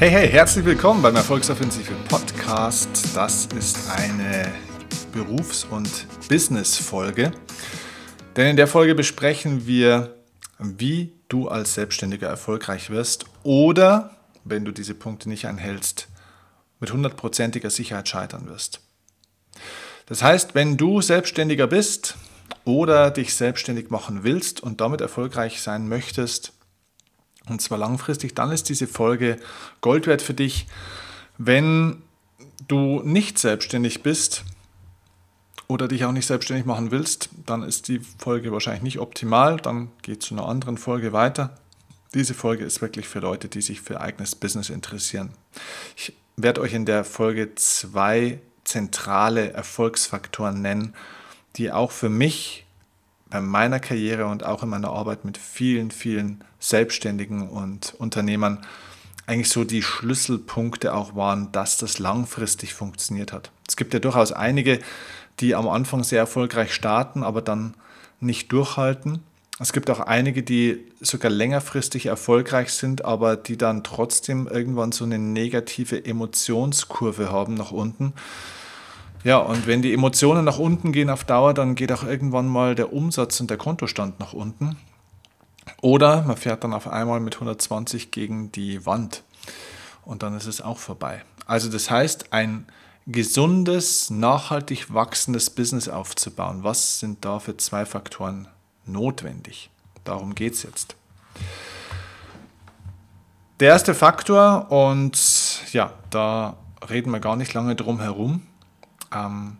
Hey, hey, herzlich willkommen beim Erfolgsoffensive Podcast. Das ist eine Berufs- und Business-Folge. Denn in der Folge besprechen wir, wie du als Selbstständiger erfolgreich wirst oder, wenn du diese Punkte nicht einhältst, mit hundertprozentiger Sicherheit scheitern wirst. Das heißt, wenn du Selbstständiger bist oder dich selbstständig machen willst und damit erfolgreich sein möchtest, und zwar langfristig, dann ist diese Folge Gold wert für dich. Wenn du nicht selbstständig bist oder dich auch nicht selbstständig machen willst, dann ist die Folge wahrscheinlich nicht optimal. Dann geht zu einer anderen Folge weiter. Diese Folge ist wirklich für Leute, die sich für eigenes Business interessieren. Ich werde euch in der Folge zwei zentrale Erfolgsfaktoren nennen, die auch für mich bei meiner Karriere und auch in meiner Arbeit mit vielen, vielen Selbstständigen und Unternehmern eigentlich so die Schlüsselpunkte auch waren, dass das langfristig funktioniert hat. Es gibt ja durchaus einige, die am Anfang sehr erfolgreich starten, aber dann nicht durchhalten. Es gibt auch einige, die sogar längerfristig erfolgreich sind, aber die dann trotzdem irgendwann so eine negative Emotionskurve haben nach unten ja, und wenn die Emotionen nach unten gehen auf Dauer, dann geht auch irgendwann mal der Umsatz und der Kontostand nach unten. Oder man fährt dann auf einmal mit 120 gegen die Wand und dann ist es auch vorbei. Also das heißt, ein gesundes, nachhaltig wachsendes Business aufzubauen. Was sind da für zwei Faktoren notwendig? Darum geht es jetzt. Der erste Faktor, und ja, da reden wir gar nicht lange drum herum, ähm,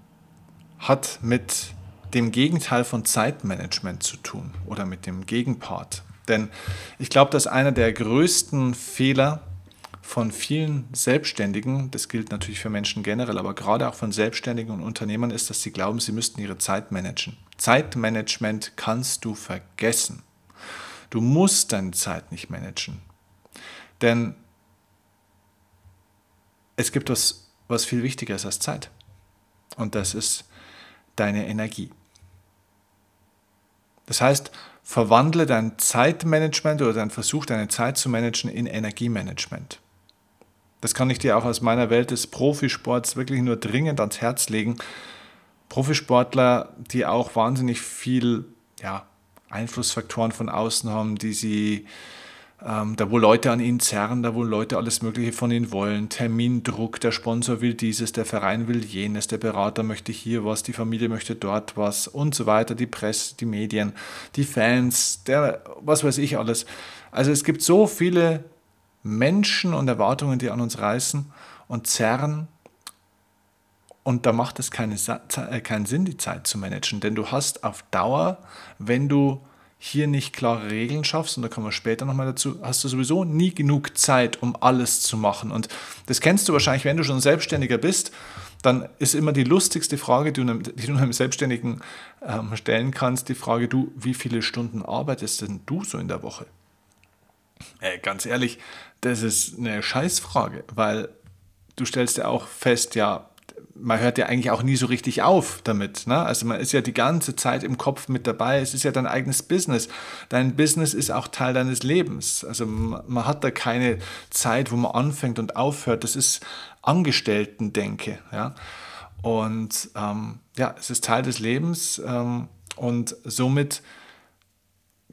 hat mit dem Gegenteil von Zeitmanagement zu tun oder mit dem Gegenpart. Denn ich glaube, dass einer der größten Fehler von vielen Selbstständigen, das gilt natürlich für Menschen generell, aber gerade auch von Selbstständigen und Unternehmern, ist, dass sie glauben, sie müssten ihre Zeit managen. Zeitmanagement kannst du vergessen. Du musst deine Zeit nicht managen. Denn es gibt was, was viel wichtiger ist als Zeit. Und das ist deine Energie. Das heißt, verwandle dein Zeitmanagement oder dein Versuch, deine Zeit zu managen, in Energiemanagement. Das kann ich dir auch aus meiner Welt des Profisports wirklich nur dringend ans Herz legen. Profisportler, die auch wahnsinnig viel ja, Einflussfaktoren von außen haben, die sie ähm, da wo Leute an ihnen zerren, da wo Leute alles Mögliche von ihnen wollen, Termindruck, der Sponsor will dieses, der Verein will jenes, der Berater möchte hier was, die Familie möchte dort was und so weiter, die Presse, die Medien, die Fans, der, was weiß ich alles. Also es gibt so viele Menschen und Erwartungen, die an uns reißen und zerren. Und da macht es keine, äh, keinen Sinn, die Zeit zu managen, denn du hast auf Dauer, wenn du hier nicht klare Regeln schaffst, und da kommen wir später nochmal dazu, hast du sowieso nie genug Zeit, um alles zu machen. Und das kennst du wahrscheinlich, wenn du schon Selbstständiger bist, dann ist immer die lustigste Frage, die du einem Selbstständigen ähm, stellen kannst, die Frage, du, wie viele Stunden arbeitest denn du so in der Woche? Äh, ganz ehrlich, das ist eine Scheißfrage, weil du stellst ja auch fest, ja, man hört ja eigentlich auch nie so richtig auf damit. Ne? Also man ist ja die ganze Zeit im Kopf mit dabei. Es ist ja dein eigenes Business. Dein Business ist auch Teil deines Lebens. Also man hat da keine Zeit, wo man anfängt und aufhört. Das ist Angestellten-Denke. Ja? Und ähm, ja, es ist Teil des Lebens ähm, und somit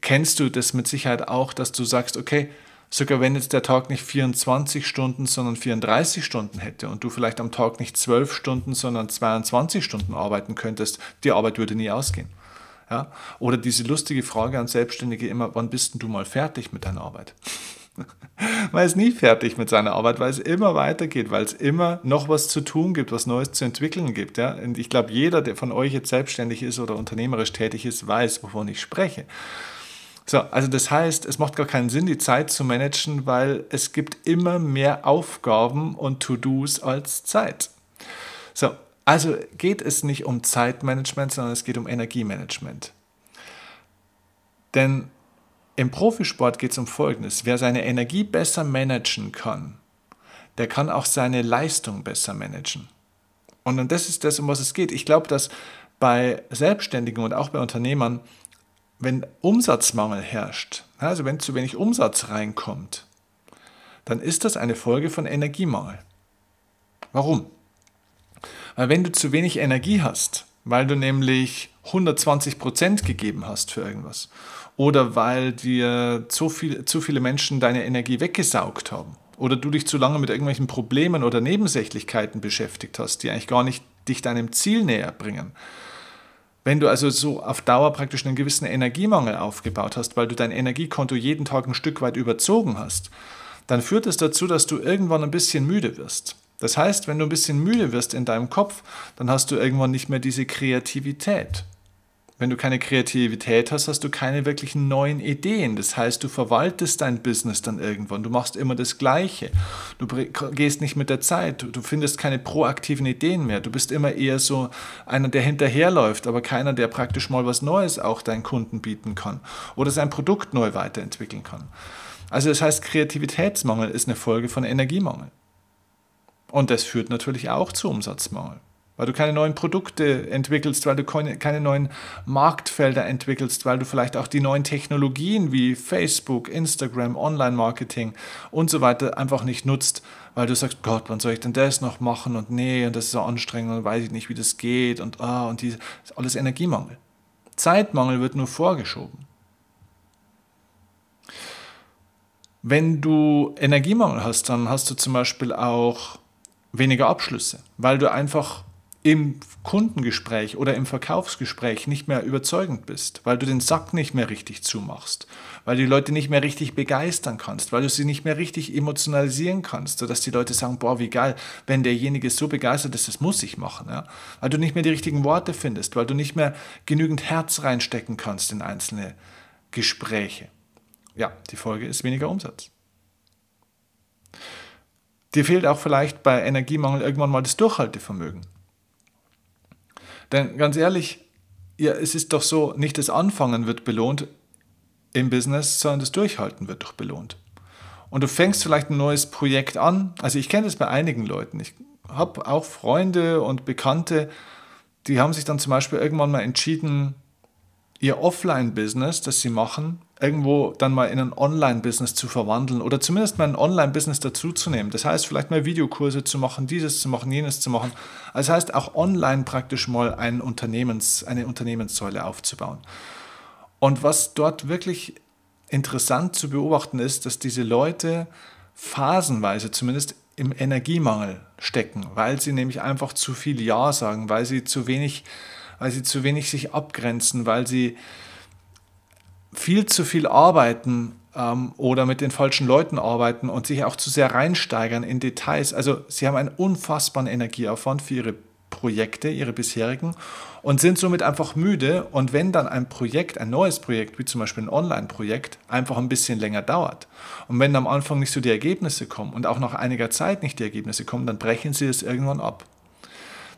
kennst du das mit Sicherheit auch, dass du sagst, okay, Sogar wenn jetzt der Tag nicht 24 Stunden, sondern 34 Stunden hätte und du vielleicht am Tag nicht 12 Stunden, sondern 22 Stunden arbeiten könntest, die Arbeit würde nie ausgehen. Ja? Oder diese lustige Frage an Selbstständige immer, wann bist denn du mal fertig mit deiner Arbeit? man ist nie fertig mit seiner Arbeit, weil es immer weitergeht, weil es immer noch was zu tun gibt, was Neues zu entwickeln gibt. Ja? Und ich glaube, jeder, der von euch jetzt selbstständig ist oder unternehmerisch tätig ist, weiß, wovon ich spreche. So, also das heißt, es macht gar keinen Sinn, die Zeit zu managen, weil es gibt immer mehr Aufgaben und To-Dos als Zeit. So, also geht es nicht um Zeitmanagement, sondern es geht um Energiemanagement. Denn im Profisport geht es um Folgendes. Wer seine Energie besser managen kann, der kann auch seine Leistung besser managen. Und das ist das, um was es geht. Ich glaube, dass bei Selbstständigen und auch bei Unternehmern wenn Umsatzmangel herrscht, also wenn zu wenig Umsatz reinkommt, dann ist das eine Folge von Energiemangel. Warum? Weil wenn du zu wenig Energie hast, weil du nämlich 120 Prozent gegeben hast für irgendwas oder weil dir zu, viel, zu viele Menschen deine Energie weggesaugt haben oder du dich zu lange mit irgendwelchen Problemen oder Nebensächlichkeiten beschäftigt hast, die eigentlich gar nicht dich deinem Ziel näher bringen. Wenn du also so auf Dauer praktisch einen gewissen Energiemangel aufgebaut hast, weil du dein Energiekonto jeden Tag ein Stück weit überzogen hast, dann führt es dazu, dass du irgendwann ein bisschen müde wirst. Das heißt, wenn du ein bisschen müde wirst in deinem Kopf, dann hast du irgendwann nicht mehr diese Kreativität. Wenn du keine Kreativität hast, hast du keine wirklichen neuen Ideen. Das heißt, du verwaltest dein Business dann irgendwann. Du machst immer das Gleiche. Du gehst nicht mit der Zeit. Du findest keine proaktiven Ideen mehr. Du bist immer eher so einer, der hinterherläuft, aber keiner, der praktisch mal was Neues auch deinen Kunden bieten kann oder sein Produkt neu weiterentwickeln kann. Also das heißt, Kreativitätsmangel ist eine Folge von Energiemangel. Und das führt natürlich auch zu Umsatzmangel, weil du keine neuen Produkte entwickelst, weil du keine neuen Marktfelder entwickelst, weil du vielleicht auch die neuen Technologien wie Facebook, Instagram, Online-Marketing und so weiter einfach nicht nutzt, weil du sagst, Gott, wann soll ich denn das noch machen und nee, und das ist so anstrengend und weiß ich nicht, wie das geht und ah, und die, alles Energiemangel. Zeitmangel wird nur vorgeschoben. Wenn du Energiemangel hast, dann hast du zum Beispiel auch weniger Abschlüsse, weil du einfach im Kundengespräch oder im Verkaufsgespräch nicht mehr überzeugend bist, weil du den Sack nicht mehr richtig zumachst, weil du die Leute nicht mehr richtig begeistern kannst, weil du sie nicht mehr richtig emotionalisieren kannst, sodass die Leute sagen, boah, wie geil, wenn derjenige so begeistert ist, das muss ich machen. Ja? Weil du nicht mehr die richtigen Worte findest, weil du nicht mehr genügend Herz reinstecken kannst in einzelne Gespräche. Ja, die Folge ist weniger Umsatz. Dir fehlt auch vielleicht bei Energiemangel irgendwann mal das Durchhaltevermögen. Denn ganz ehrlich, ja, es ist doch so, nicht das Anfangen wird belohnt im Business, sondern das Durchhalten wird doch belohnt. Und du fängst vielleicht ein neues Projekt an. Also ich kenne das bei einigen Leuten. Ich habe auch Freunde und Bekannte, die haben sich dann zum Beispiel irgendwann mal entschieden, ihr Offline-Business, das sie machen, irgendwo dann mal in ein Online-Business zu verwandeln oder zumindest mal ein Online-Business dazuzunehmen. Das heißt, vielleicht mal Videokurse zu machen, dieses zu machen, jenes zu machen. Das heißt, auch online praktisch mal ein Unternehmens, eine Unternehmenssäule aufzubauen. Und was dort wirklich interessant zu beobachten ist, dass diese Leute phasenweise zumindest im Energiemangel stecken, weil sie nämlich einfach zu viel Ja sagen, weil sie zu wenig, weil sie zu wenig sich abgrenzen, weil sie viel zu viel arbeiten ähm, oder mit den falschen Leuten arbeiten und sich auch zu sehr reinsteigern in Details. Also sie haben einen unfassbaren Energieaufwand für ihre Projekte, ihre bisherigen, und sind somit einfach müde. Und wenn dann ein Projekt, ein neues Projekt, wie zum Beispiel ein Online-Projekt, einfach ein bisschen länger dauert und wenn am Anfang nicht so die Ergebnisse kommen und auch nach einiger Zeit nicht die Ergebnisse kommen, dann brechen sie es irgendwann ab.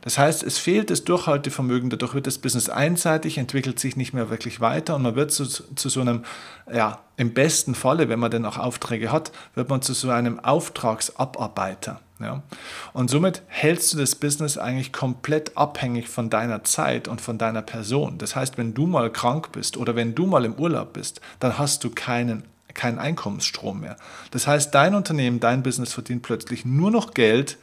Das heißt, es fehlt das Durchhaltevermögen, dadurch wird das Business einseitig, entwickelt sich nicht mehr wirklich weiter und man wird zu, zu so einem, ja, im besten Falle, wenn man denn auch Aufträge hat, wird man zu so einem Auftragsabarbeiter. Ja? Und somit hältst du das Business eigentlich komplett abhängig von deiner Zeit und von deiner Person. Das heißt, wenn du mal krank bist oder wenn du mal im Urlaub bist, dann hast du keinen keinen Einkommensstrom mehr. Das heißt, dein Unternehmen, dein Business verdient plötzlich nur noch Geld,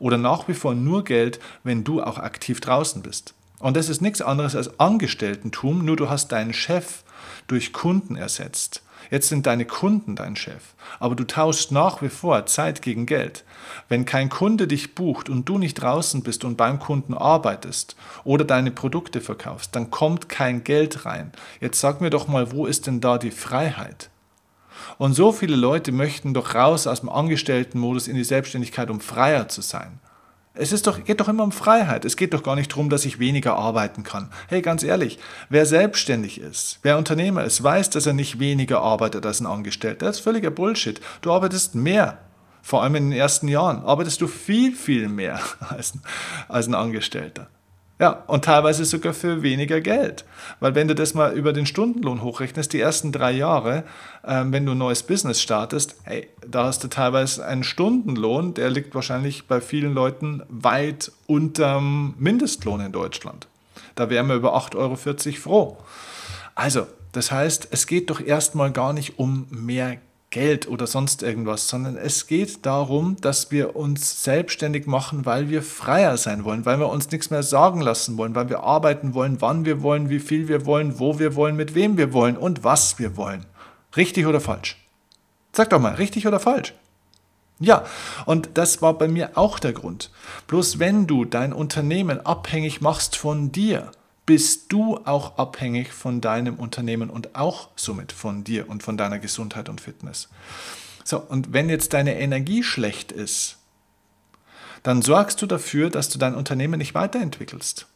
oder nach wie vor nur Geld, wenn du auch aktiv draußen bist. Und das ist nichts anderes als Angestelltentum, nur du hast deinen Chef durch Kunden ersetzt. Jetzt sind deine Kunden dein Chef, aber du tauschst nach wie vor Zeit gegen Geld. Wenn kein Kunde dich bucht und du nicht draußen bist und beim Kunden arbeitest oder deine Produkte verkaufst, dann kommt kein Geld rein. Jetzt sag mir doch mal, wo ist denn da die Freiheit? Und so viele Leute möchten doch raus aus dem Angestelltenmodus in die Selbstständigkeit, um freier zu sein. Es ist doch, geht doch immer um Freiheit. Es geht doch gar nicht darum, dass ich weniger arbeiten kann. Hey, ganz ehrlich, wer selbstständig ist, wer Unternehmer ist, weiß, dass er nicht weniger arbeitet als ein Angestellter. Das ist völliger Bullshit. Du arbeitest mehr. Vor allem in den ersten Jahren arbeitest du viel, viel mehr als, als ein Angestellter. Ja, und teilweise sogar für weniger Geld. Weil wenn du das mal über den Stundenlohn hochrechnest, die ersten drei Jahre, ähm, wenn du ein neues Business startest, hey, da hast du teilweise einen Stundenlohn, der liegt wahrscheinlich bei vielen Leuten weit unterm Mindestlohn in Deutschland. Da wären wir über 8,40 Euro froh. Also, das heißt, es geht doch erstmal gar nicht um mehr Geld oder sonst irgendwas, sondern es geht darum, dass wir uns selbstständig machen, weil wir freier sein wollen, weil wir uns nichts mehr sagen lassen wollen, weil wir arbeiten wollen, wann wir wollen, wie viel wir wollen, wo wir wollen, mit wem wir wollen und was wir wollen. Richtig oder falsch? Sag doch mal, richtig oder falsch? Ja, und das war bei mir auch der Grund. Bloß wenn du dein Unternehmen abhängig machst von dir, bist du auch abhängig von deinem Unternehmen und auch somit von dir und von deiner Gesundheit und Fitness. So, und wenn jetzt deine Energie schlecht ist, dann sorgst du dafür, dass du dein Unternehmen nicht weiterentwickelst.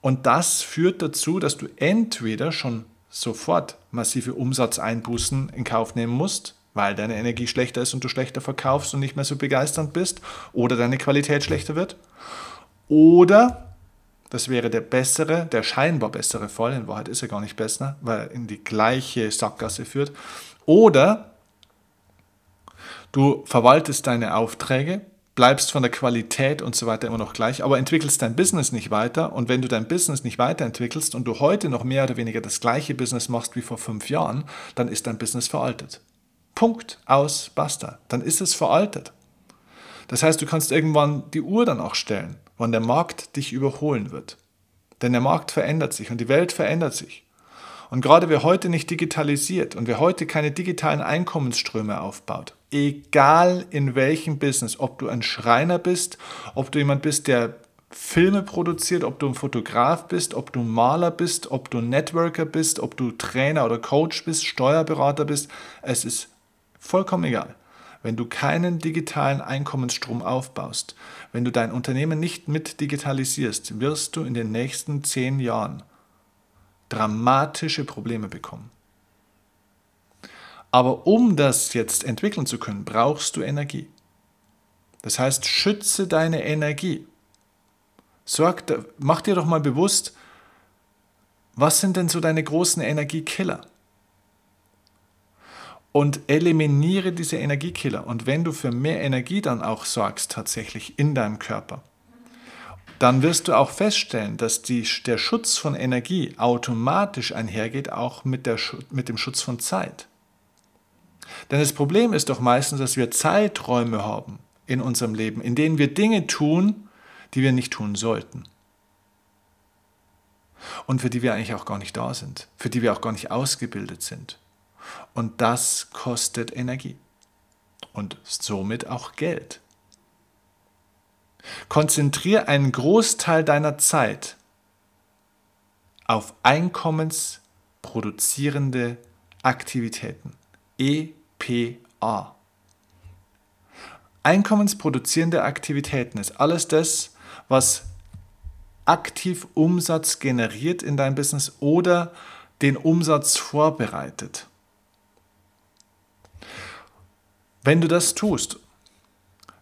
Und das führt dazu, dass du entweder schon sofort massive Umsatzeinbußen in Kauf nehmen musst, weil deine Energie schlechter ist und du schlechter verkaufst und nicht mehr so begeisternd bist, oder deine Qualität schlechter wird, oder das wäre der bessere, der scheinbar bessere Fall. In Wahrheit ist er gar nicht besser, weil er in die gleiche Sackgasse führt. Oder du verwaltest deine Aufträge, bleibst von der Qualität und so weiter immer noch gleich, aber entwickelst dein Business nicht weiter. Und wenn du dein Business nicht weiterentwickelst und du heute noch mehr oder weniger das gleiche Business machst wie vor fünf Jahren, dann ist dein Business veraltet. Punkt, aus, basta. Dann ist es veraltet. Das heißt, du kannst irgendwann die Uhr dann auch stellen wann der Markt dich überholen wird. Denn der Markt verändert sich und die Welt verändert sich. Und gerade wer heute nicht digitalisiert und wer heute keine digitalen Einkommensströme aufbaut, egal in welchem Business, ob du ein Schreiner bist, ob du jemand bist, der Filme produziert, ob du ein Fotograf bist, ob du Maler bist, ob du Networker bist, ob du Trainer oder Coach bist, Steuerberater bist, es ist vollkommen egal. Wenn du keinen digitalen Einkommensstrom aufbaust, wenn du dein Unternehmen nicht mit digitalisierst, wirst du in den nächsten zehn Jahren dramatische Probleme bekommen. Aber um das jetzt entwickeln zu können, brauchst du Energie. Das heißt, schütze deine Energie. Sorg, mach dir doch mal bewusst, was sind denn so deine großen Energiekiller? Und eliminiere diese Energiekiller. Und wenn du für mehr Energie dann auch sorgst tatsächlich in deinem Körper, dann wirst du auch feststellen, dass die, der Schutz von Energie automatisch einhergeht, auch mit, der, mit dem Schutz von Zeit. Denn das Problem ist doch meistens, dass wir Zeiträume haben in unserem Leben, in denen wir Dinge tun, die wir nicht tun sollten. Und für die wir eigentlich auch gar nicht da sind, für die wir auch gar nicht ausgebildet sind. Und das kostet Energie und somit auch Geld. Konzentriere einen Großteil deiner Zeit auf einkommensproduzierende Aktivitäten. EPA. Einkommensproduzierende Aktivitäten ist alles das, was aktiv Umsatz generiert in deinem Business oder den Umsatz vorbereitet. Wenn du das tust,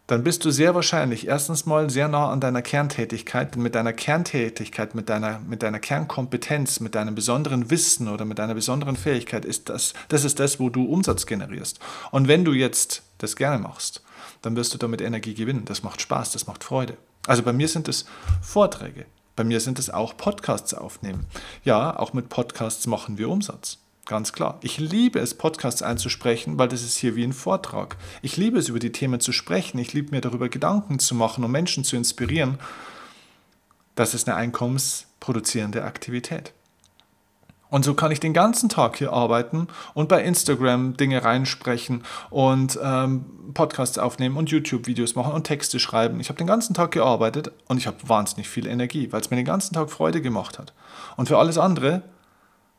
dann bist du sehr wahrscheinlich erstens mal sehr nah an deiner Kerntätigkeit. Mit deiner Kerntätigkeit, mit deiner, mit deiner Kernkompetenz, mit deinem besonderen Wissen oder mit deiner besonderen Fähigkeit ist das, das ist das, wo du Umsatz generierst. Und wenn du jetzt das gerne machst, dann wirst du damit Energie gewinnen. Das macht Spaß, das macht Freude. Also bei mir sind es Vorträge. Bei mir sind es auch Podcasts aufnehmen. Ja, auch mit Podcasts machen wir Umsatz. Ganz klar. Ich liebe es, Podcasts einzusprechen, weil das ist hier wie ein Vortrag. Ich liebe es, über die Themen zu sprechen. Ich liebe mir darüber Gedanken zu machen, um Menschen zu inspirieren. Das ist eine einkommensproduzierende Aktivität. Und so kann ich den ganzen Tag hier arbeiten und bei Instagram Dinge reinsprechen und ähm, Podcasts aufnehmen und YouTube-Videos machen und Texte schreiben. Ich habe den ganzen Tag gearbeitet und ich habe wahnsinnig viel Energie, weil es mir den ganzen Tag Freude gemacht hat. Und für alles andere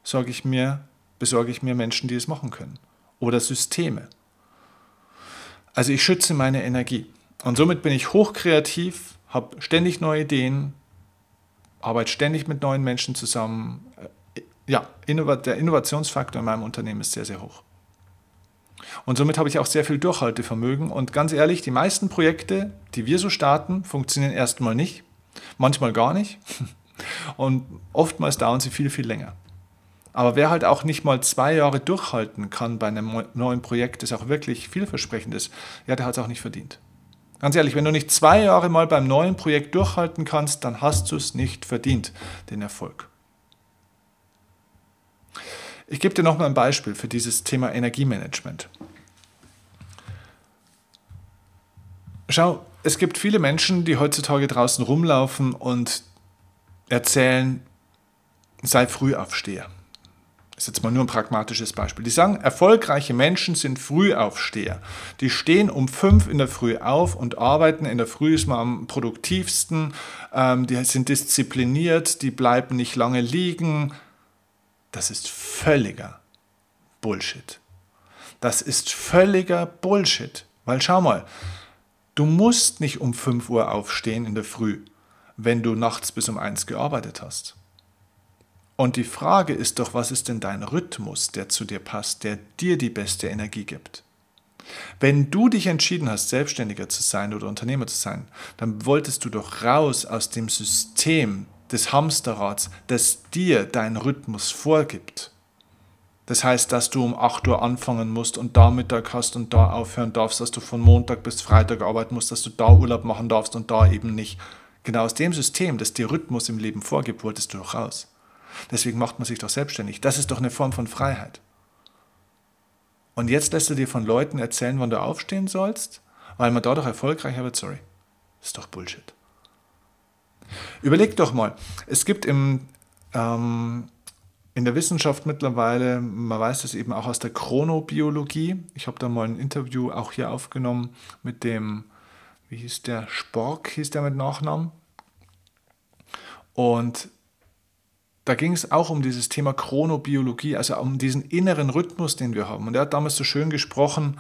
sorge ich mir besorge ich mir Menschen, die es machen können. Oder Systeme. Also ich schütze meine Energie. Und somit bin ich hochkreativ, habe ständig neue Ideen, arbeite ständig mit neuen Menschen zusammen. Äh, ja, der Innovationsfaktor in meinem Unternehmen ist sehr, sehr hoch. Und somit habe ich auch sehr viel Durchhaltevermögen. Und ganz ehrlich, die meisten Projekte, die wir so starten, funktionieren erstmal nicht, manchmal gar nicht. Und oftmals dauern sie viel, viel länger. Aber wer halt auch nicht mal zwei Jahre durchhalten kann bei einem neuen Projekt, das auch wirklich vielversprechend ist, ja, der hat es auch nicht verdient. Ganz ehrlich, wenn du nicht zwei Jahre mal beim neuen Projekt durchhalten kannst, dann hast du es nicht verdient, den Erfolg. Ich gebe dir nochmal ein Beispiel für dieses Thema Energiemanagement. Schau, es gibt viele Menschen, die heutzutage draußen rumlaufen und erzählen, sei Frühaufsteher. Ist jetzt mal nur ein pragmatisches Beispiel. Die sagen, erfolgreiche Menschen sind Frühaufsteher. Die stehen um fünf in der Früh auf und arbeiten. In der Früh ist man am produktivsten. Ähm, die sind diszipliniert, die bleiben nicht lange liegen. Das ist völliger Bullshit. Das ist völliger Bullshit. Weil schau mal, du musst nicht um 5 Uhr aufstehen in der Früh, wenn du nachts bis um 1 gearbeitet hast. Und die Frage ist doch, was ist denn dein Rhythmus, der zu dir passt, der dir die beste Energie gibt? Wenn du dich entschieden hast, Selbstständiger zu sein oder Unternehmer zu sein, dann wolltest du doch raus aus dem System des Hamsterrads, das dir deinen Rhythmus vorgibt. Das heißt, dass du um 8 Uhr anfangen musst und da Mittag hast und da aufhören darfst, dass du von Montag bis Freitag arbeiten musst, dass du da Urlaub machen darfst und da eben nicht. Genau aus dem System, das dir Rhythmus im Leben vorgibt, wolltest du doch raus. Deswegen macht man sich doch selbstständig. Das ist doch eine Form von Freiheit. Und jetzt lässt du dir von Leuten erzählen, wann du aufstehen sollst, weil man dadurch erfolgreicher wird. Sorry. Das ist doch Bullshit. Überleg doch mal, es gibt im, ähm, in der Wissenschaft mittlerweile, man weiß das eben auch aus der Chronobiologie. Ich habe da mal ein Interview auch hier aufgenommen mit dem, wie hieß der, Spork hieß der mit Nachnamen. Und da ging es auch um dieses Thema Chronobiologie, also um diesen inneren Rhythmus, den wir haben. Und er hat damals so schön gesprochen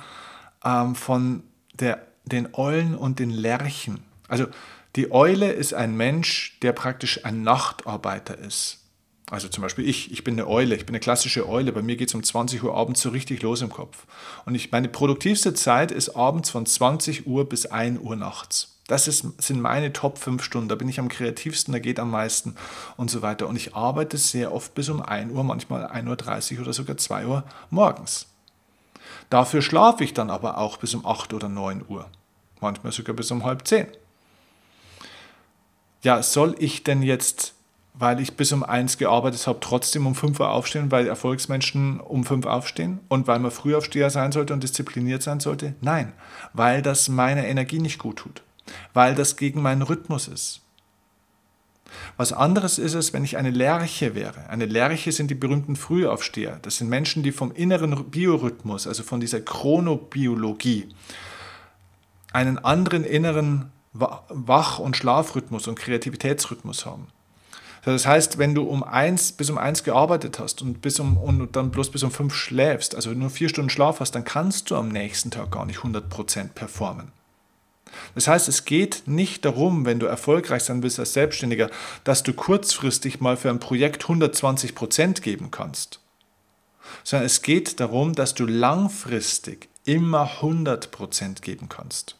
ähm, von der, den Eulen und den Lerchen. Also die Eule ist ein Mensch, der praktisch ein Nachtarbeiter ist. Also zum Beispiel ich, ich bin eine Eule, ich bin eine klassische Eule. Bei mir geht es um 20 Uhr abends so richtig los im Kopf. Und ich, meine produktivste Zeit ist abends von 20 Uhr bis 1 Uhr nachts. Das ist, sind meine Top 5 Stunden. Da bin ich am kreativsten, da geht am meisten und so weiter. Und ich arbeite sehr oft bis um 1 Uhr, manchmal 1.30 Uhr oder sogar 2 Uhr morgens. Dafür schlafe ich dann aber auch bis um 8 oder 9 Uhr. Manchmal sogar bis um halb 10. Ja, soll ich denn jetzt, weil ich bis um 1 gearbeitet habe, trotzdem um 5 Uhr aufstehen, weil Erfolgsmenschen um 5 Uhr aufstehen und weil man Frühaufsteher sein sollte und diszipliniert sein sollte? Nein, weil das meiner Energie nicht gut tut weil das gegen meinen Rhythmus ist. Was anderes ist es, wenn ich eine Lerche wäre. Eine Lerche sind die berühmten Frühaufsteher. Das sind Menschen, die vom inneren Biorhythmus, also von dieser Chronobiologie, einen anderen inneren Wach- und Schlafrhythmus und Kreativitätsrhythmus haben. Das heißt, wenn du um eins bis um eins gearbeitet hast und, bis um, und dann bloß bis um fünf schläfst, also nur vier Stunden Schlaf hast, dann kannst du am nächsten Tag gar nicht 100% performen. Das heißt, es geht nicht darum, wenn du erfolgreich sein willst als Selbstständiger, dass du kurzfristig mal für ein Projekt 120 Prozent geben kannst, sondern es geht darum, dass du langfristig immer 100 Prozent geben kannst.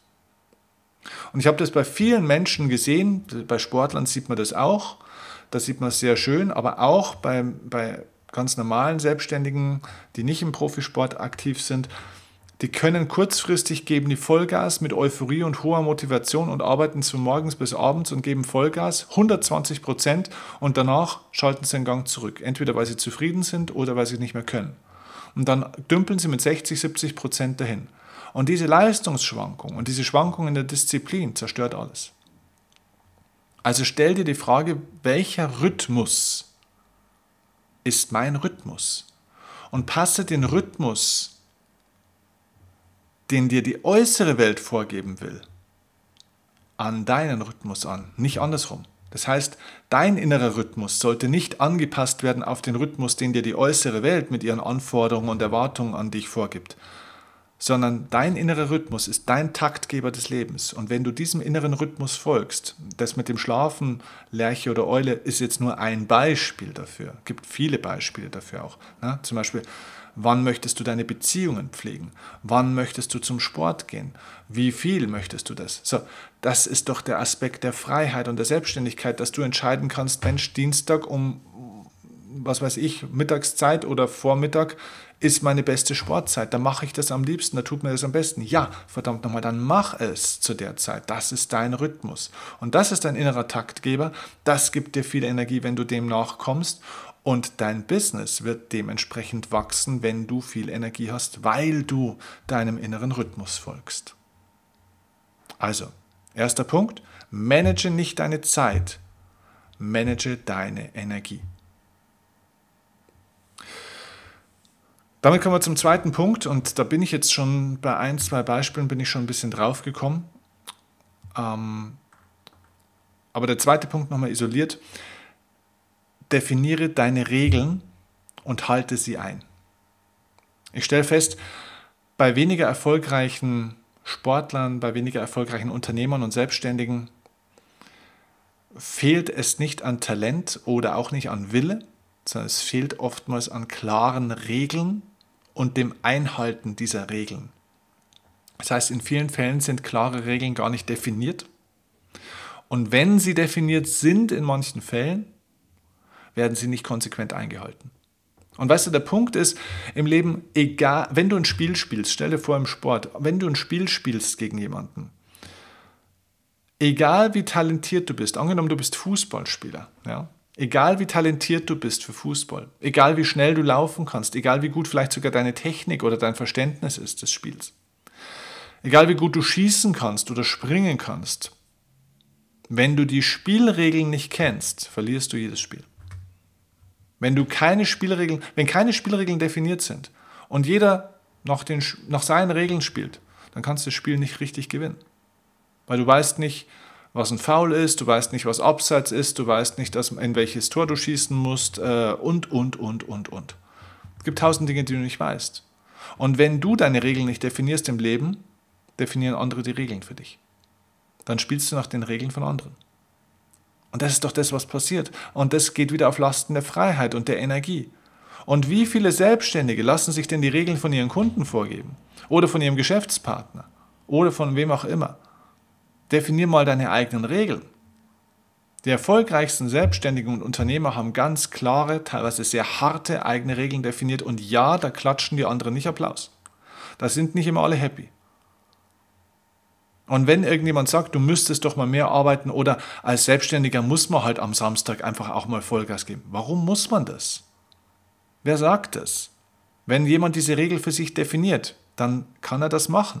Und ich habe das bei vielen Menschen gesehen, bei Sportlern sieht man das auch, das sieht man sehr schön, aber auch bei, bei ganz normalen Selbstständigen, die nicht im Profisport aktiv sind, die können kurzfristig geben die Vollgas mit Euphorie und hoher Motivation und arbeiten von morgens bis abends und geben Vollgas, 120 Prozent und danach schalten sie den Gang zurück. Entweder weil sie zufrieden sind oder weil sie nicht mehr können. Und dann dümpeln sie mit 60, 70 Prozent dahin. Und diese Leistungsschwankung und diese Schwankung in der Disziplin zerstört alles. Also stell dir die Frage, welcher Rhythmus ist mein Rhythmus? Und passe den Rhythmus den dir die äußere Welt vorgeben will, an deinen Rhythmus an, nicht andersrum. Das heißt, dein innerer Rhythmus sollte nicht angepasst werden auf den Rhythmus, den dir die äußere Welt mit ihren Anforderungen und Erwartungen an dich vorgibt, sondern dein innerer Rhythmus ist dein Taktgeber des Lebens. Und wenn du diesem inneren Rhythmus folgst, das mit dem Schlafen, Lerche oder Eule, ist jetzt nur ein Beispiel dafür. Gibt viele Beispiele dafür auch. Ne? Zum Beispiel, Wann möchtest du deine Beziehungen pflegen? Wann möchtest du zum Sport gehen? Wie viel möchtest du das? So, das ist doch der Aspekt der Freiheit und der Selbstständigkeit, dass du entscheiden kannst, Mensch, Dienstag um, was weiß ich, Mittagszeit oder Vormittag ist meine beste Sportzeit. Da mache ich das am liebsten, da tut mir das am besten. Ja, verdammt nochmal, dann mach es zu der Zeit. Das ist dein Rhythmus. Und das ist dein innerer Taktgeber. Das gibt dir viel Energie, wenn du dem nachkommst. Und dein Business wird dementsprechend wachsen, wenn du viel Energie hast, weil du deinem inneren Rhythmus folgst. Also, erster Punkt, manage nicht deine Zeit, manage deine Energie. Damit kommen wir zum zweiten Punkt und da bin ich jetzt schon bei ein, zwei Beispielen bin ich schon ein bisschen drauf gekommen. Ähm, aber der zweite Punkt nochmal isoliert. Definiere deine Regeln und halte sie ein. Ich stelle fest, bei weniger erfolgreichen Sportlern, bei weniger erfolgreichen Unternehmern und Selbstständigen fehlt es nicht an Talent oder auch nicht an Wille, sondern es fehlt oftmals an klaren Regeln und dem Einhalten dieser Regeln. Das heißt, in vielen Fällen sind klare Regeln gar nicht definiert. Und wenn sie definiert sind in manchen Fällen, werden sie nicht konsequent eingehalten. Und weißt du, der Punkt ist im Leben, egal, wenn du ein Spiel spielst, stell dir vor im Sport, wenn du ein Spiel spielst gegen jemanden, egal wie talentiert du bist, angenommen du bist Fußballspieler, ja, egal wie talentiert du bist für Fußball, egal wie schnell du laufen kannst, egal wie gut vielleicht sogar deine Technik oder dein Verständnis ist des Spiels, egal wie gut du schießen kannst oder springen kannst, wenn du die Spielregeln nicht kennst, verlierst du jedes Spiel. Wenn du keine Spielregeln, wenn keine Spielregeln definiert sind und jeder nach, den, nach seinen Regeln spielt, dann kannst du das Spiel nicht richtig gewinnen. Weil du weißt nicht, was ein Foul ist, du weißt nicht, was Abseits ist, du weißt nicht, dass, in welches Tor du schießen musst äh, und, und, und, und, und. Es gibt tausend Dinge, die du nicht weißt. Und wenn du deine Regeln nicht definierst im Leben, definieren andere die Regeln für dich. Dann spielst du nach den Regeln von anderen. Und das ist doch das, was passiert. Und das geht wieder auf Lasten der Freiheit und der Energie. Und wie viele Selbstständige lassen sich denn die Regeln von ihren Kunden vorgeben? Oder von ihrem Geschäftspartner? Oder von wem auch immer? Definier mal deine eigenen Regeln. Die erfolgreichsten Selbstständigen und Unternehmer haben ganz klare, teilweise sehr harte eigene Regeln definiert. Und ja, da klatschen die anderen nicht Applaus. Da sind nicht immer alle happy. Und wenn irgendjemand sagt, du müsstest doch mal mehr arbeiten oder als Selbstständiger muss man halt am Samstag einfach auch mal Vollgas geben. Warum muss man das? Wer sagt das? Wenn jemand diese Regel für sich definiert, dann kann er das machen.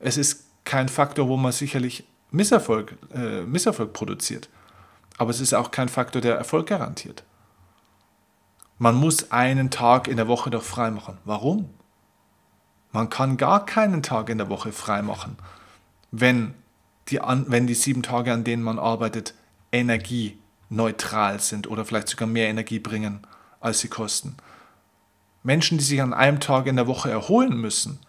Es ist kein Faktor, wo man sicherlich Misserfolg, äh, Misserfolg produziert. Aber es ist auch kein Faktor, der Erfolg garantiert. Man muss einen Tag in der Woche doch frei machen. Warum? Man kann gar keinen Tag in der Woche frei machen wenn die, wenn die sieben Tage, an denen man arbeitet, energieneutral sind oder vielleicht sogar mehr Energie bringen, als sie kosten. Menschen, die sich an einem Tag in der Woche erholen müssen,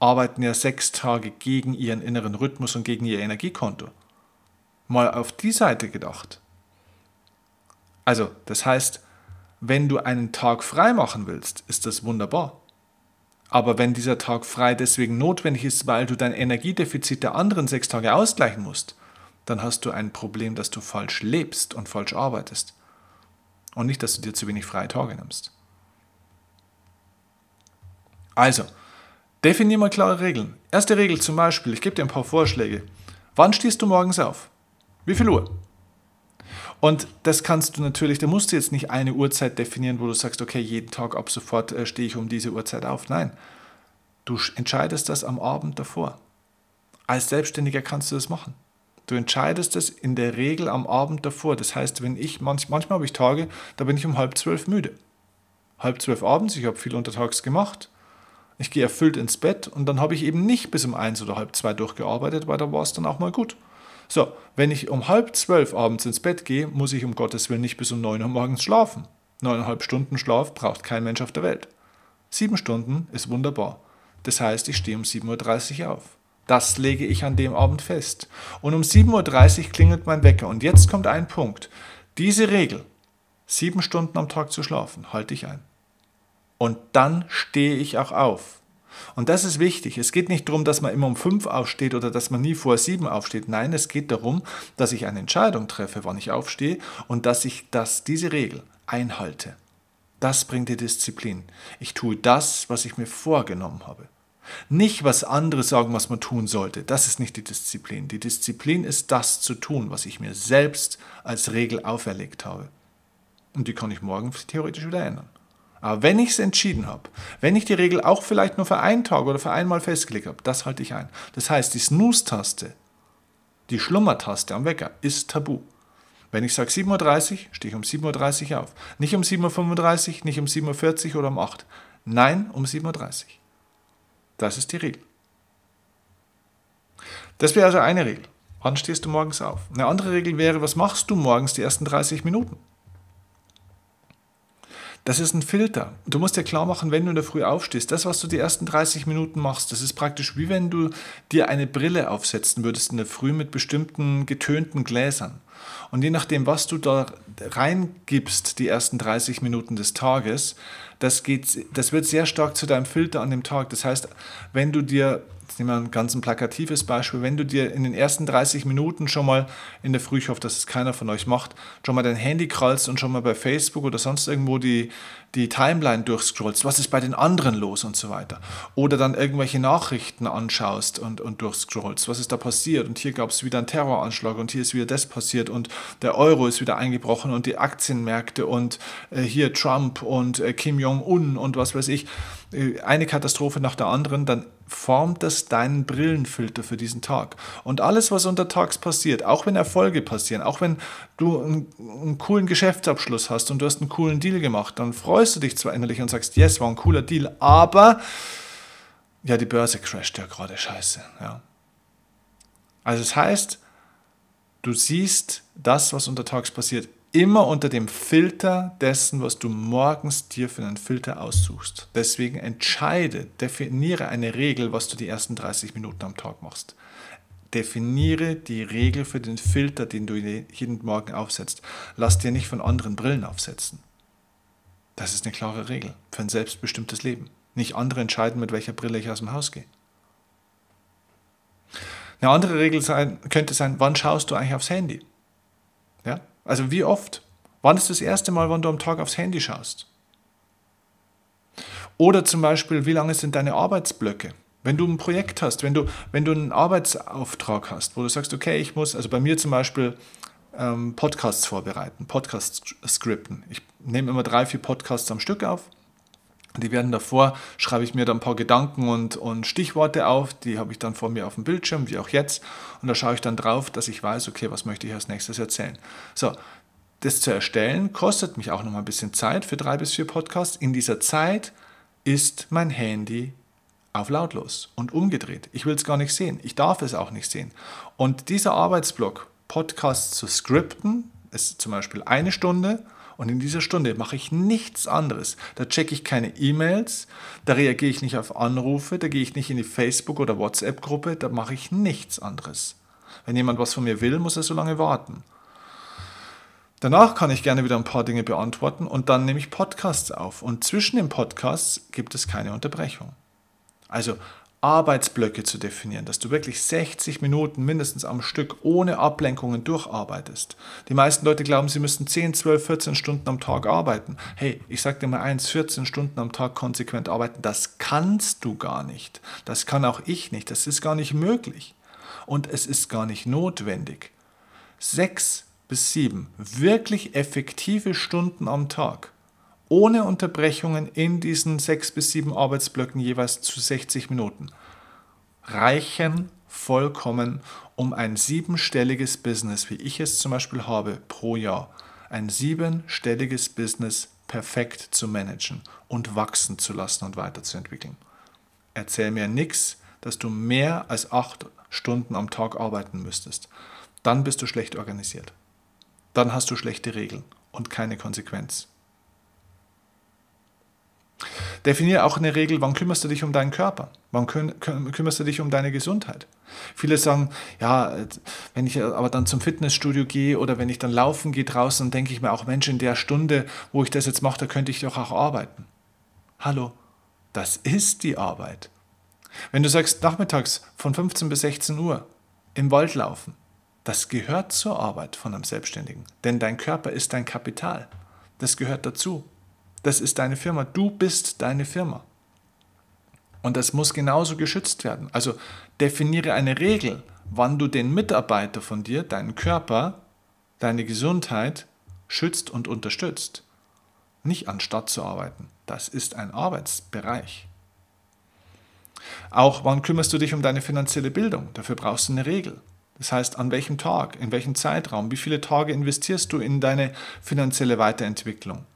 arbeiten ja sechs Tage gegen ihren inneren Rhythmus und gegen ihr Energiekonto. Mal auf die Seite gedacht. Also, das heißt, wenn du einen Tag frei machen willst, ist das wunderbar. Aber wenn dieser Tag frei deswegen notwendig ist, weil du dein Energiedefizit der anderen sechs Tage ausgleichen musst, dann hast du ein Problem, dass du falsch lebst und falsch arbeitest. Und nicht, dass du dir zu wenig freie Tage nimmst. Also, definier mal klare Regeln. Erste Regel zum Beispiel, ich gebe dir ein paar Vorschläge. Wann stehst du morgens auf? Wie viel Uhr? Und das kannst du natürlich, da musst du jetzt nicht eine Uhrzeit definieren, wo du sagst, okay, jeden Tag ab sofort äh, stehe ich um diese Uhrzeit auf. Nein, du entscheidest das am Abend davor. Als Selbstständiger kannst du das machen. Du entscheidest es in der Regel am Abend davor. Das heißt, wenn ich manch, manchmal habe ich Tage, da bin ich um halb zwölf müde. Halb zwölf abends, ich habe viel untertags gemacht. Ich gehe erfüllt ins Bett und dann habe ich eben nicht bis um eins oder halb zwei durchgearbeitet, weil da war es dann auch mal gut. So, wenn ich um halb zwölf abends ins Bett gehe, muss ich um Gottes Willen nicht bis um neun Uhr morgens schlafen. Neuneinhalb Stunden Schlaf braucht kein Mensch auf der Welt. Sieben Stunden ist wunderbar. Das heißt, ich stehe um 7.30 Uhr auf. Das lege ich an dem Abend fest. Und um 7.30 Uhr klingelt mein Wecker. Und jetzt kommt ein Punkt. Diese Regel, sieben Stunden am Tag zu schlafen, halte ich ein. Und dann stehe ich auch auf. Und das ist wichtig. Es geht nicht darum, dass man immer um fünf aufsteht oder dass man nie vor sieben aufsteht. Nein, es geht darum, dass ich eine Entscheidung treffe, wann ich aufstehe und dass ich das, diese Regel einhalte. Das bringt die Disziplin. Ich tue das, was ich mir vorgenommen habe. Nicht, was andere sagen, was man tun sollte. Das ist nicht die Disziplin. Die Disziplin ist das zu tun, was ich mir selbst als Regel auferlegt habe. Und die kann ich morgen theoretisch wieder ändern. Aber wenn ich es entschieden habe, wenn ich die Regel auch vielleicht nur für einen Tag oder für einmal festgelegt habe, das halte ich ein. Das heißt, die Snooze-Taste Die Schlummertaste am Wecker ist tabu. Wenn ich sage 7.30 Uhr, stehe ich um 7.30 Uhr auf. Nicht um 7.35 Uhr, nicht um 7.40 Uhr oder um 8 Uhr. Nein, um 7.30 Uhr. Das ist die Regel. Das wäre also eine Regel. Wann stehst du morgens auf? Eine andere Regel wäre, was machst du morgens die ersten 30 Minuten? Das ist ein Filter. Du musst dir klar machen, wenn du in der Früh aufstehst, das, was du die ersten 30 Minuten machst, das ist praktisch wie wenn du dir eine Brille aufsetzen würdest in der Früh mit bestimmten getönten Gläsern. Und je nachdem, was du da reingibst, die ersten 30 Minuten des Tages, das, geht, das wird sehr stark zu deinem Filter an dem Tag. Das heißt, wenn du dir nehmen wir ein ganz ein plakatives Beispiel. Wenn du dir in den ersten 30 Minuten schon mal in der Früh, ich hoffe, dass es keiner von euch macht, schon mal dein Handy krallst und schon mal bei Facebook oder sonst irgendwo die, die Timeline durchscrollst, was ist bei den anderen los und so weiter. Oder dann irgendwelche Nachrichten anschaust und, und durchscrollst, was ist da passiert und hier gab es wieder einen Terroranschlag und hier ist wieder das passiert und der Euro ist wieder eingebrochen und die Aktienmärkte und äh, hier Trump und äh, Kim Jong-un und was weiß ich, äh, eine Katastrophe nach der anderen, dann formt das deinen Brillenfilter für diesen Tag. Und alles, was untertags passiert, auch wenn Erfolge passieren, auch wenn du einen, einen, coolen Geschäftsabschluss hast und du hast einen coolen Deal gemacht, dann freust du dich zwar innerlich und sagst, yes, war ein cooler Deal, aber ja, die Börse crasht ja gerade scheiße. Ja. Also es das heißt, du siehst das, was untertags passiert, immer unter dem Filter dessen, was du morgens dir für einen Filter aussuchst. Deswegen entscheide, definiere eine Regel, was du die ersten 30 Minuten am Tag machst. Definiere die Regel für den Filter, den du jeden Morgen aufsetzt. Lass dir nicht von anderen Brillen aufsetzen. Das ist eine klare Regel für ein selbstbestimmtes Leben. Nicht andere entscheiden, mit welcher Brille ich aus dem Haus gehe. Eine andere Regel sein, könnte sein, wann schaust du eigentlich aufs Handy? Also wie oft? Wann ist das erste Mal, wann du am Tag aufs Handy schaust? Oder zum Beispiel, wie lange sind deine Arbeitsblöcke? Wenn du ein Projekt hast, wenn du, wenn du einen Arbeitsauftrag hast, wo du sagst, okay, ich muss, also bei mir zum Beispiel ähm, Podcasts vorbereiten, Podcasts skripten. Ich nehme immer drei, vier Podcasts am Stück auf. Die werden davor, schreibe ich mir dann ein paar Gedanken und, und Stichworte auf, die habe ich dann vor mir auf dem Bildschirm, wie auch jetzt. Und da schaue ich dann drauf, dass ich weiß, okay, was möchte ich als nächstes erzählen. So, das zu erstellen kostet mich auch noch mal ein bisschen Zeit für drei bis vier Podcasts. In dieser Zeit ist mein Handy auf lautlos und umgedreht. Ich will es gar nicht sehen. Ich darf es auch nicht sehen. Und dieser Arbeitsblock, Podcasts zu skripten, ist zum Beispiel eine Stunde und in dieser Stunde mache ich nichts anderes. Da checke ich keine E-Mails, da reagiere ich nicht auf Anrufe, da gehe ich nicht in die Facebook- oder WhatsApp-Gruppe, da mache ich nichts anderes. Wenn jemand was von mir will, muss er so lange warten. Danach kann ich gerne wieder ein paar Dinge beantworten und dann nehme ich Podcasts auf. Und zwischen den Podcasts gibt es keine Unterbrechung. Also Arbeitsblöcke zu definieren, dass du wirklich 60 Minuten mindestens am Stück ohne Ablenkungen durcharbeitest. Die meisten Leute glauben, sie müssten 10, 12, 14 Stunden am Tag arbeiten. Hey, ich sage dir mal eins, 14 Stunden am Tag konsequent arbeiten, das kannst du gar nicht. Das kann auch ich nicht. Das ist gar nicht möglich. Und es ist gar nicht notwendig. Sechs bis sieben wirklich effektive Stunden am Tag ohne Unterbrechungen in diesen sechs bis sieben Arbeitsblöcken jeweils zu 60 Minuten reichen vollkommen, um ein siebenstelliges Business, wie ich es zum Beispiel habe, pro Jahr, ein siebenstelliges Business perfekt zu managen und wachsen zu lassen und weiterzuentwickeln. Erzähl mir nichts, dass du mehr als acht Stunden am Tag arbeiten müsstest. Dann bist du schlecht organisiert. Dann hast du schlechte Regeln und keine Konsequenz. Definiere auch eine Regel, wann kümmerst du dich um deinen Körper? Wann kümmerst du dich um deine Gesundheit? Viele sagen, ja, wenn ich aber dann zum Fitnessstudio gehe oder wenn ich dann laufen gehe draußen, dann denke ich mir auch, Mensch, in der Stunde, wo ich das jetzt mache, da könnte ich doch auch arbeiten. Hallo, das ist die Arbeit. Wenn du sagst, nachmittags von 15 bis 16 Uhr im Wald laufen, das gehört zur Arbeit von einem Selbstständigen. Denn dein Körper ist dein Kapital. Das gehört dazu. Das ist deine Firma. Du bist deine Firma. Und das muss genauso geschützt werden. Also definiere eine Regel, wann du den Mitarbeiter von dir, deinen Körper, deine Gesundheit schützt und unterstützt. Nicht anstatt zu arbeiten. Das ist ein Arbeitsbereich. Auch wann kümmerst du dich um deine finanzielle Bildung? Dafür brauchst du eine Regel. Das heißt, an welchem Tag, in welchem Zeitraum, wie viele Tage investierst du in deine finanzielle Weiterentwicklung?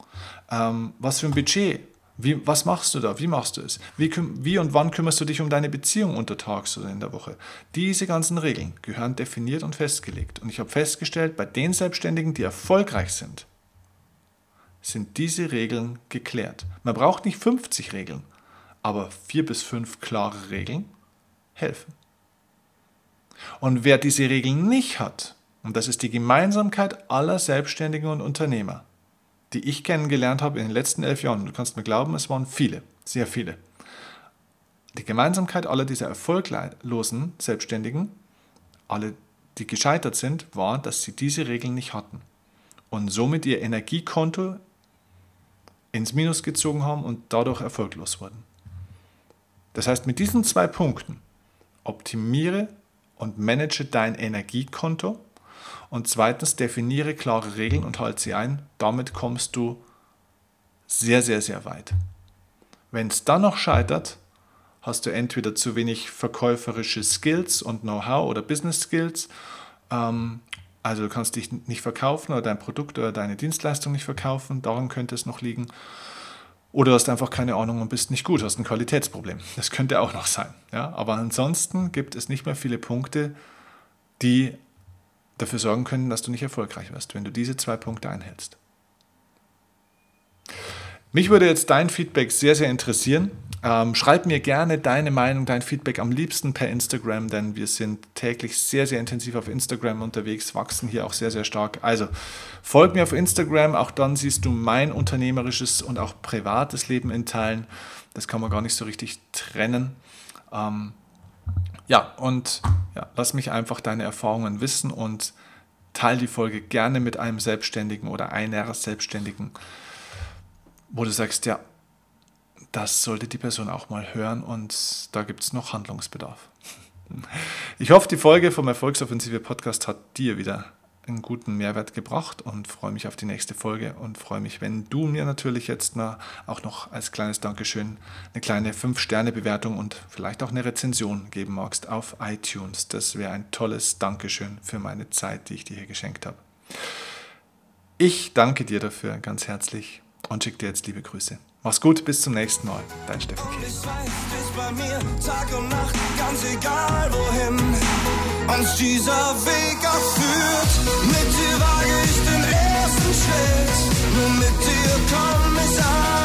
Ähm, was für ein Budget? Wie, was machst du da? Wie machst du es? Wie, wie und wann kümmerst du dich um deine Beziehung untertags oder in der Woche? Diese ganzen Regeln gehören definiert und festgelegt. Und ich habe festgestellt, bei den Selbstständigen, die erfolgreich sind, sind diese Regeln geklärt. Man braucht nicht 50 Regeln, aber vier bis fünf klare Regeln helfen. Und wer diese Regeln nicht hat, und das ist die Gemeinsamkeit aller Selbstständigen und Unternehmer, die ich kennengelernt habe in den letzten elf Jahren, du kannst mir glauben, es waren viele, sehr viele. Die Gemeinsamkeit aller dieser erfolglosen Selbstständigen, alle, die gescheitert sind, war, dass sie diese Regeln nicht hatten und somit ihr Energiekonto ins Minus gezogen haben und dadurch erfolglos wurden. Das heißt, mit diesen zwei Punkten optimiere und manage dein Energiekonto und zweitens definiere klare Regeln und halte sie ein. Damit kommst du sehr, sehr, sehr weit. Wenn es dann noch scheitert, hast du entweder zu wenig verkäuferische Skills und Know-how oder Business Skills. Ähm, also du kannst dich nicht verkaufen oder dein Produkt oder deine Dienstleistung nicht verkaufen. Daran könnte es noch liegen. Oder du hast einfach keine Ahnung und bist nicht gut, hast ein Qualitätsproblem. Das könnte auch noch sein. Ja? Aber ansonsten gibt es nicht mehr viele Punkte, die dafür sorgen können, dass du nicht erfolgreich wirst, wenn du diese zwei Punkte einhältst. Mich würde jetzt dein Feedback sehr, sehr interessieren. Ähm, schreib mir gerne deine Meinung, dein Feedback am liebsten per Instagram, denn wir sind täglich sehr, sehr intensiv auf Instagram unterwegs, wachsen hier auch sehr, sehr stark. Also folg mir auf Instagram, auch dann siehst du mein unternehmerisches und auch privates Leben in Teilen. Das kann man gar nicht so richtig trennen. Ähm, ja, und ja, lass mich einfach deine Erfahrungen wissen und teile die Folge gerne mit einem Selbstständigen oder einer Selbstständigen, wo du sagst, ja, das sollte die Person auch mal hören und da gibt es noch Handlungsbedarf. Ich hoffe, die Folge vom Erfolgsoffensive Podcast hat dir wieder einen guten Mehrwert gebracht und freue mich auf die nächste Folge und freue mich, wenn du mir natürlich jetzt mal auch noch als kleines Dankeschön eine kleine 5-Sterne-Bewertung und vielleicht auch eine Rezension geben magst auf iTunes. Das wäre ein tolles Dankeschön für meine Zeit, die ich dir hier geschenkt habe. Ich danke dir dafür ganz herzlich und schicke dir jetzt liebe Grüße. Mach's gut, bis zum nächsten Mal. Dein Steffen Kiel als dieser Weg abführt. Mit dir wage ich den ersten Schritt, nur mit dir komm ich an.